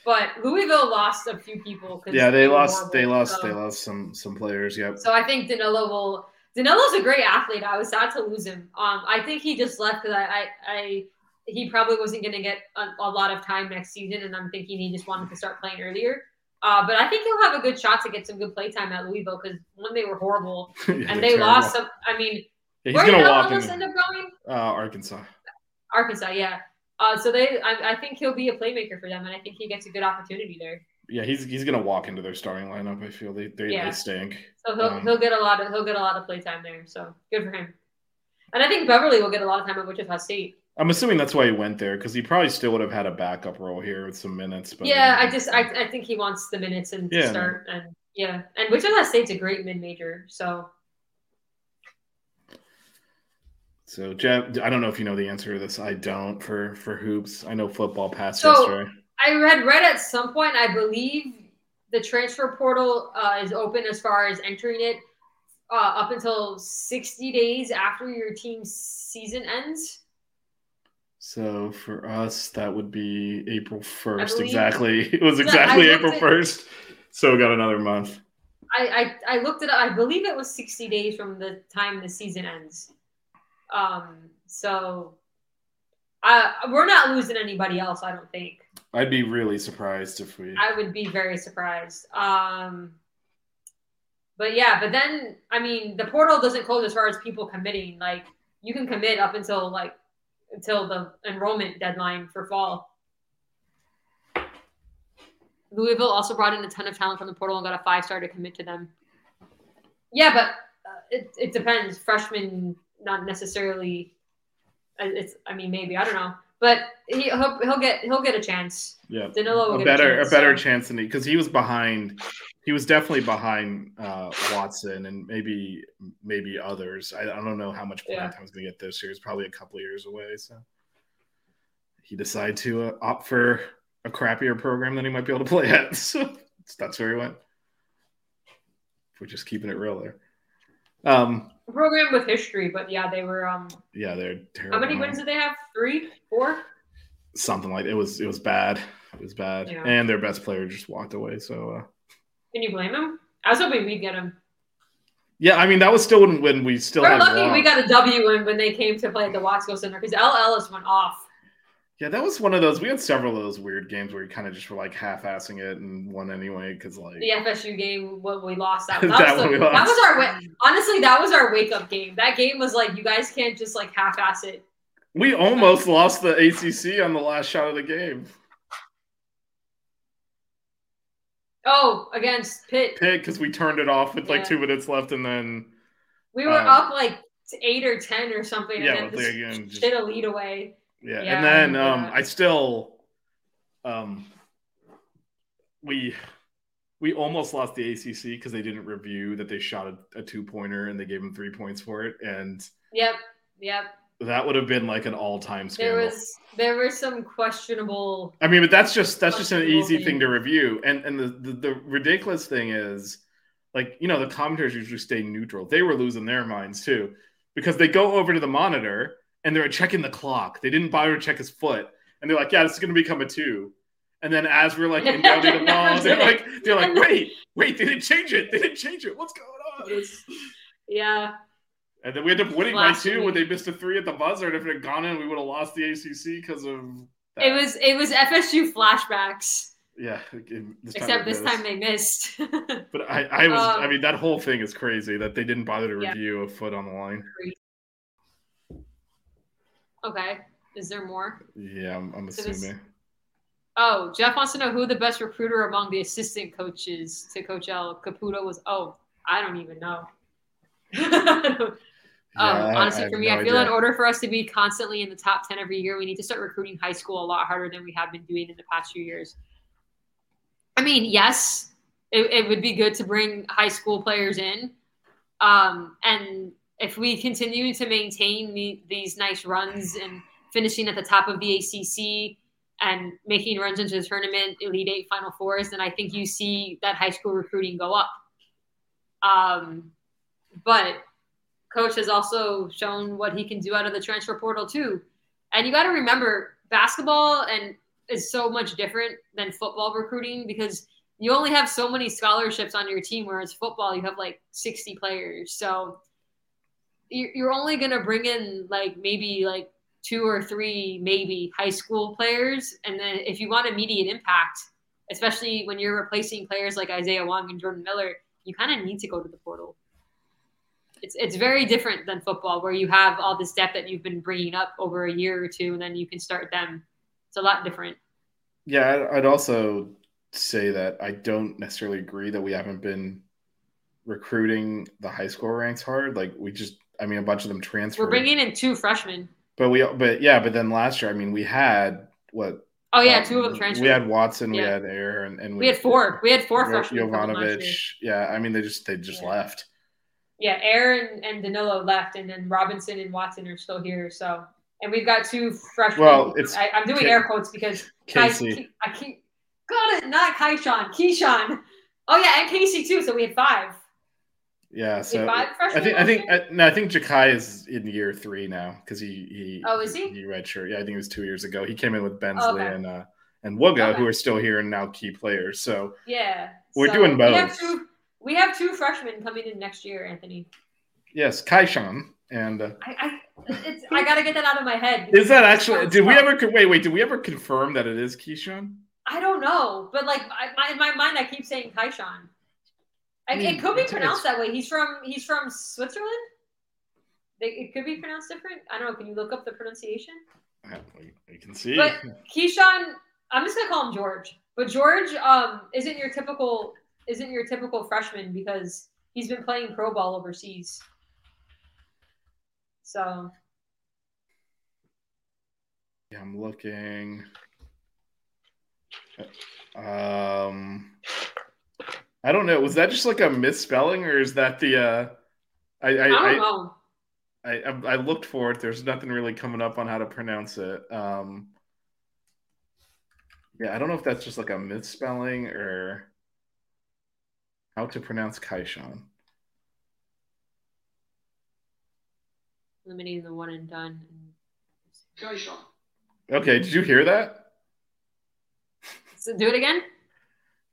but Louisville lost a few people. Yeah, they lost. horrible, They lost. so- They lost some some players. Yep. So I think Danilo will. Danilo's a great athlete. I was sad to lose him. Um, I think he just left because I, I, I, he probably wasn't going to get a, a lot of time next season, and I'm thinking he just wanted to start playing earlier. Uh, but I think he'll have a good shot to get some good play time at Louisville because when they were horrible (laughs) Yeah, and they're terrible. lost some. I mean, Yeah, he's where gonna did walk in end up going? uh, Arkansas. Arkansas, yeah. Uh, so they, I, I think he'll be a playmaker for them, and I think he gets a good opportunity there. Yeah, he's he's gonna walk into their starting lineup. I feel they they, Yeah. they stink. So he'll, Um, he'll get a lot of he'll get a lot of play time there. So good for him. And I think Beverly will get a lot of time at Wichita State. I'm assuming that's why he went there because he probably still would have had a backup role here with some minutes. But yeah, I just I, I think he wants the minutes and Yeah. start and yeah, and Wichita State's a great mid major. So So Jeff, I don't know if you know the answer to this. I don't for for hoops. I know football past So- yesterday. I had read at some point. I believe the transfer portal uh, is open as far as entering it uh, up until sixty days after your team's season ends. So for us, that would be April first. Exactly. (laughs) It was exactly April at- first. So we got another month. I, I I looked it up. I believe it was 60 days from the time the season ends. Um, so I we're not losing anybody else. I don't think. I'd be really surprised if we. I would be very surprised. Um, but yeah, but then I mean, the portal doesn't close as far as people committing. Like you can commit up until like until the enrollment deadline for fall. Louisville also brought in a ton of talent from the portal and got a five star to commit to them. Yeah, but uh, it, it depends. Freshmen, not necessarily. uh, It's I mean maybe I don't know, but he, he'll he'll get he'll get a chance. Yeah, Danilo will a get better chance, a better so- chance than he because he was behind. He was definitely behind uh, Watson and maybe maybe others. I, I don't know how much playing Yeah. time he's going to get this year. It's probably a couple of years away. So he decided to uh, opt for a crappier program than he might be able to play at. (laughs) So that's where he went. We're just keeping it real there. Um, program with history, but yeah, they were. Um, yeah, they're terrible. how many wins did they have? Three, four. Something like it was. It was bad. It was bad, Yeah. and their best player just walked away. So. Uh, Can you blame him? I was hoping we'd get him. Yeah, I mean that was still when, when we still We're had lucky we got a W when, when they came to play at the Watsco Center because El Ellis went off. Yeah, that was one of those. We had several of those weird games where you kind of just were like half-assing it and won anyway because like The FSU game what we lost that. (laughs) That, That was, the- we that was our honestly that was our wake up game. That game was like you guys can't just like half ass it. we almost lost the ACC on the last shot of the game. Oh, against Pitt, Pitt because we turned it off with like two minutes left and then we were um, up like eight or ten or something, Yeah, and then just again just- a lead away. Yeah, Yeah, and then remember um. I still um we we almost lost the ACC because they didn't review that they shot a, a two pointer and they gave them three points for it and Yep, yep. that would have been like an all-time scandal. There was there were some questionable. I mean, but that's just that's just an easy thing. thing to review. And and the, the the ridiculous thing is, like you know, the commentators usually stay neutral. They were losing their minds too because they go over to the monitor and they're checking the clock. They didn't bother to check his foot, and they're like, "Yeah, this is going to become a two. And then as we're like inbounding the (laughs) ball, they're like, they're like, (laughs) "Wait, wait, they didn't change it. They didn't change it. What's going on?" It's- Yeah, And then we ended up winning by two Blasphemy. when they missed a three at the buzzer. And if it had gone in, we would have lost the ACC because of. That. it was it was FSU flashbacks. Yeah, this Except this time they missed. But I, I was, I Um, mean, that whole thing is crazy that they didn't bother to Yeah. review a foot on the line. Okay, is there more? Yeah, I'm, I'm So this- assuming. Oh, Jeff wants to know who the best recruiter among the assistant coaches to Coach L. Caputo was. Oh, I don't even know. (laughs) um, honestly, I for me, no I feel in order for us to be constantly in the top 10 every year, we need to start recruiting high school a lot harder than we have been doing in the past few years. I mean, yes, it, it would be good to bring high school players in. Um, and if we continue to maintain the, these nice runs and finishing at the top of the ACC and making runs into the tournament, Elite Eight, Final Fours, then I think you see that high school recruiting go up. Um, but coach has also shown what he can do out of the transfer portal too. And you got to remember, basketball and is so much different than football recruiting because you only have so many scholarships on your team, whereas football you have like sixty players. So you're only gonna bring in like maybe like two or three maybe high school players, and then if you want immediate impact, especially when you're replacing players like Isaiah Wong and Jordan Miller, you kind of need to go to the portal. It's it's very different than football where you have all this depth that you've been bringing up over a year or two and then you can start them. It's a lot different. Yeah, I'd also say that I don't necessarily agree that we haven't been recruiting the high school ranks hard. Like we just, I mean, a bunch of them transferred. we're bringing in two freshmen but we, but yeah, but then last year, I mean, we had what? oh yeah uh, two of them transferred We had Watson, we had Air, and, and we had four we had four freshmen. Jovanovic. Yeah, I mean, they just they just Yeah. left. yeah Air and danilo left and then robinson and watson are still here so and we've got two freshmen Well, it's I, i'm doing Ca- air quotes because Casey. i keep got it not kaishan keyshawn oh yeah and casey too so we had five Yeah, so I think I think uh, no, I think Jakai is in year three now because he he Oh, is he? he redshirt. Yeah, I think it was two years ago. He came in with Bensley Oh, okay. and uh and Wooga, Okay. who are still here and now key players. So Yeah. We're doing We have, both. two, we have two freshmen coming in next year, Anthony. yes, Kaishan and uh, I I, it's, I got to get that out of my head. is that actually? Did we ever? Wait, wait. Did we ever confirm that it is Keyshawn? I don't know, but like I, my, in my mind, I keep saying Kaishan. I, mean, it could be pronounced that way. He's from he's from Switzerland. They, it could be pronounced different. I don't know. Can you look up the pronunciation? We can see. But Keyshawn, I'm just gonna call him George. But George um, isn't your typical isn't your typical freshman because he's been playing pro ball overseas. So Yeah, I'm looking. Um, I don't know. Was that just like a misspelling, or is that the? uh I I, I don't I, know. I, I I looked for it. There's nothing really coming up on how to pronounce it. Um, yeah, I don't know if that's just like a misspelling or how to pronounce Kaishan. Limiting the one and done. Kaishan. Okay, did you hear that? So do it again.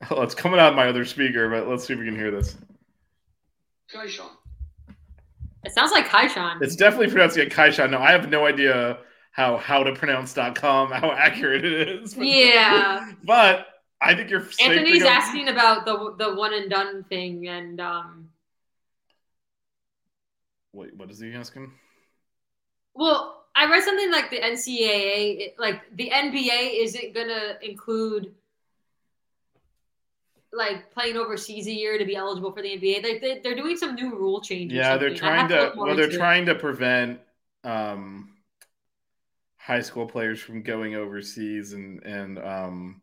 (laughs) Oh, it's coming out of my other speaker, but let's see if we can hear this. It sounds like Kaishan. It's definitely pronouncing it Kaishan. No, I have no idea how how to pronounce.com, how (laughs) accurate it is. But, Yeah. (laughs) but I think you're Anthony's go- asking about the the one and done thing, and um, Wait, what is he asking? well, I read something like the NCAA, it- like the NBA isn't gonna include like playing overseas a year to be eligible for the NBA. Like they, they're doing some new rule changes. Yeah, they're something. I have trying to more well, they're into it. trying to prevent um high school players from going overseas and and um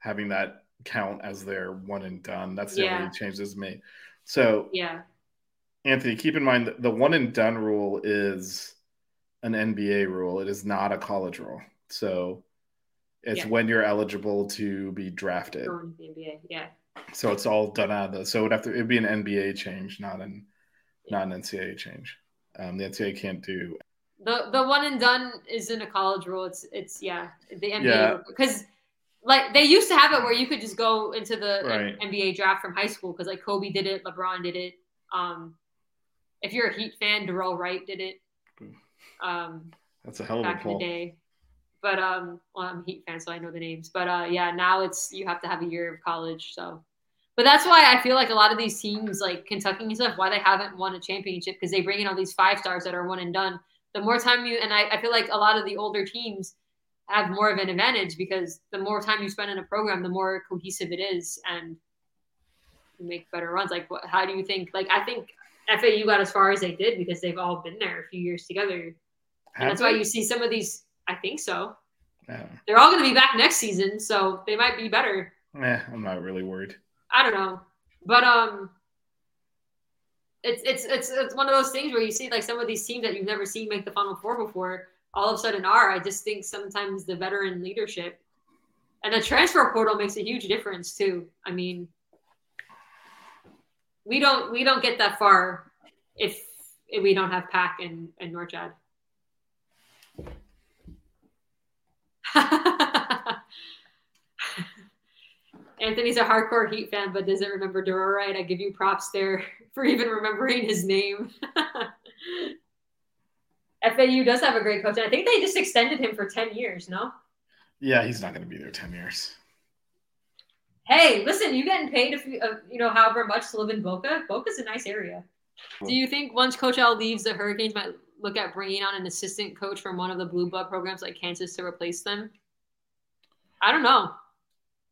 having that count as their one and done. That's the Yeah. only change that's made. So Yeah, Anthony, keep in mind that the one and done rule is an NBA rule. It is not a college rule. So it's Yeah. when you're eligible to be drafted. NBA. Yeah, So it's all done out of the. So it would have to. It'd be an NBA change, not an not an NCAA change. Um, the NCAA can't do. the the one and done is in a college rule. It's it's yeah the NBA because like they used to have it where you could just go into the Right. NBA draft from high school because like Kobe did it, LeBron did it. Um, if you're a Heat fan, Dorell Wright did it. Um, That's a hell of a back in the day. But um, well, I'm a Heat fan, so I know the names. But uh, yeah, now it's you have to have a year of college. So, but that's why I feel like a lot of these teams, like Kentucky and stuff, why they haven't won a championship because they bring in all these five stars that are one and done. The more time you and I, I feel like a lot of the older teams have more of an advantage because the more time you spend in a program, the more cohesive it is, and you make better runs. Like, what, how do you think? Like, I think FAU got as far as they did because they've all been there a few years together. And that's why you see some of these. I think so. Yeah. They're all going to be back next season, so they might be better. Eh, I'm not really worried. I don't know, but um, it's it's it's it's one of those things where you see like some of these teams that you've never seen make the Final Four before, all of a sudden are. I just think sometimes the veteran leadership and the transfer portal makes a huge difference too. I mean, we don't we don't get that far if, if we don't have Pack and and Norchad. Anthony's a hardcore Heat fan, but doesn't remember Duro right. I give you props there (laughs) for even remembering his name. (laughs) FAU does have a great coach, and I think they just extended him for 10 years, no? Yeah, he's not going to be there ten years. Hey, listen, you getting paid if you, uh, you know, however much to live in Boca? Boca's a nice area. Do you think once Coach L leaves, the Hurricanes might look at bringing on an assistant coach from one of the blue blood programs like Kansas to replace them? I don't know.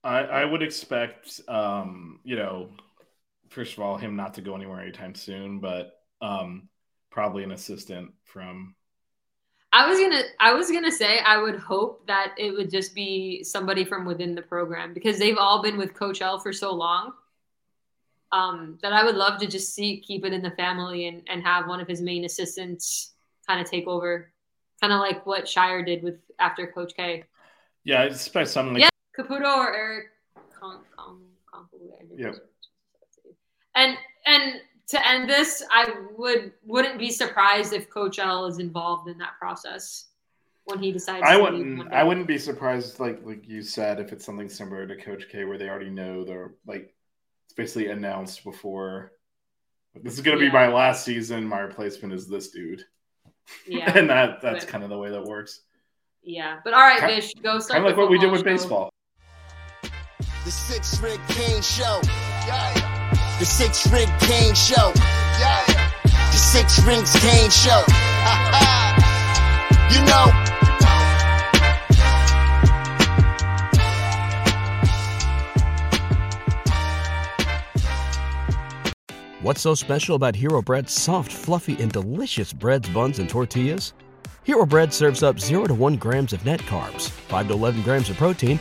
I, I would expect, um, you know, first of all, him not to go anywhere anytime soon, but um, probably an assistant from. I was gonna I was gonna say I would hope that it would just be somebody from within the program because they've all been with Coach L for so long. Um, that I would love to just see keep it in the family and, and have one of his main assistants kind of take over, kind of like what Scheyer did with after Coach K. Yeah, I expect something like Yeah, Caputo or Eric Con, Con, Con, Yep. And and to end this, I would wouldn't be surprised if Coach L is involved in that process when he decides. I to wouldn't. I wouldn't be surprised, like like you said, if it's something similar to Coach K, where they already know they're like it's basically announced before. This is going to Yeah. be my last season. My replacement is this dude, Yeah, (laughs) and that that's But- kind of the way that works. yeah. But all right, Kind- Vish, go start. Kind of like what we did with show. baseball. The Six Rig Kane Show. The Six Rig Kane Show. The Six Rings Kane Show. (laughs) you know. What's so special about Hero Bread's soft, fluffy, and delicious breads, buns, and tortillas? Hero Bread serves up 0 to 1 grams of net carbs, 5 to 11 grams of protein,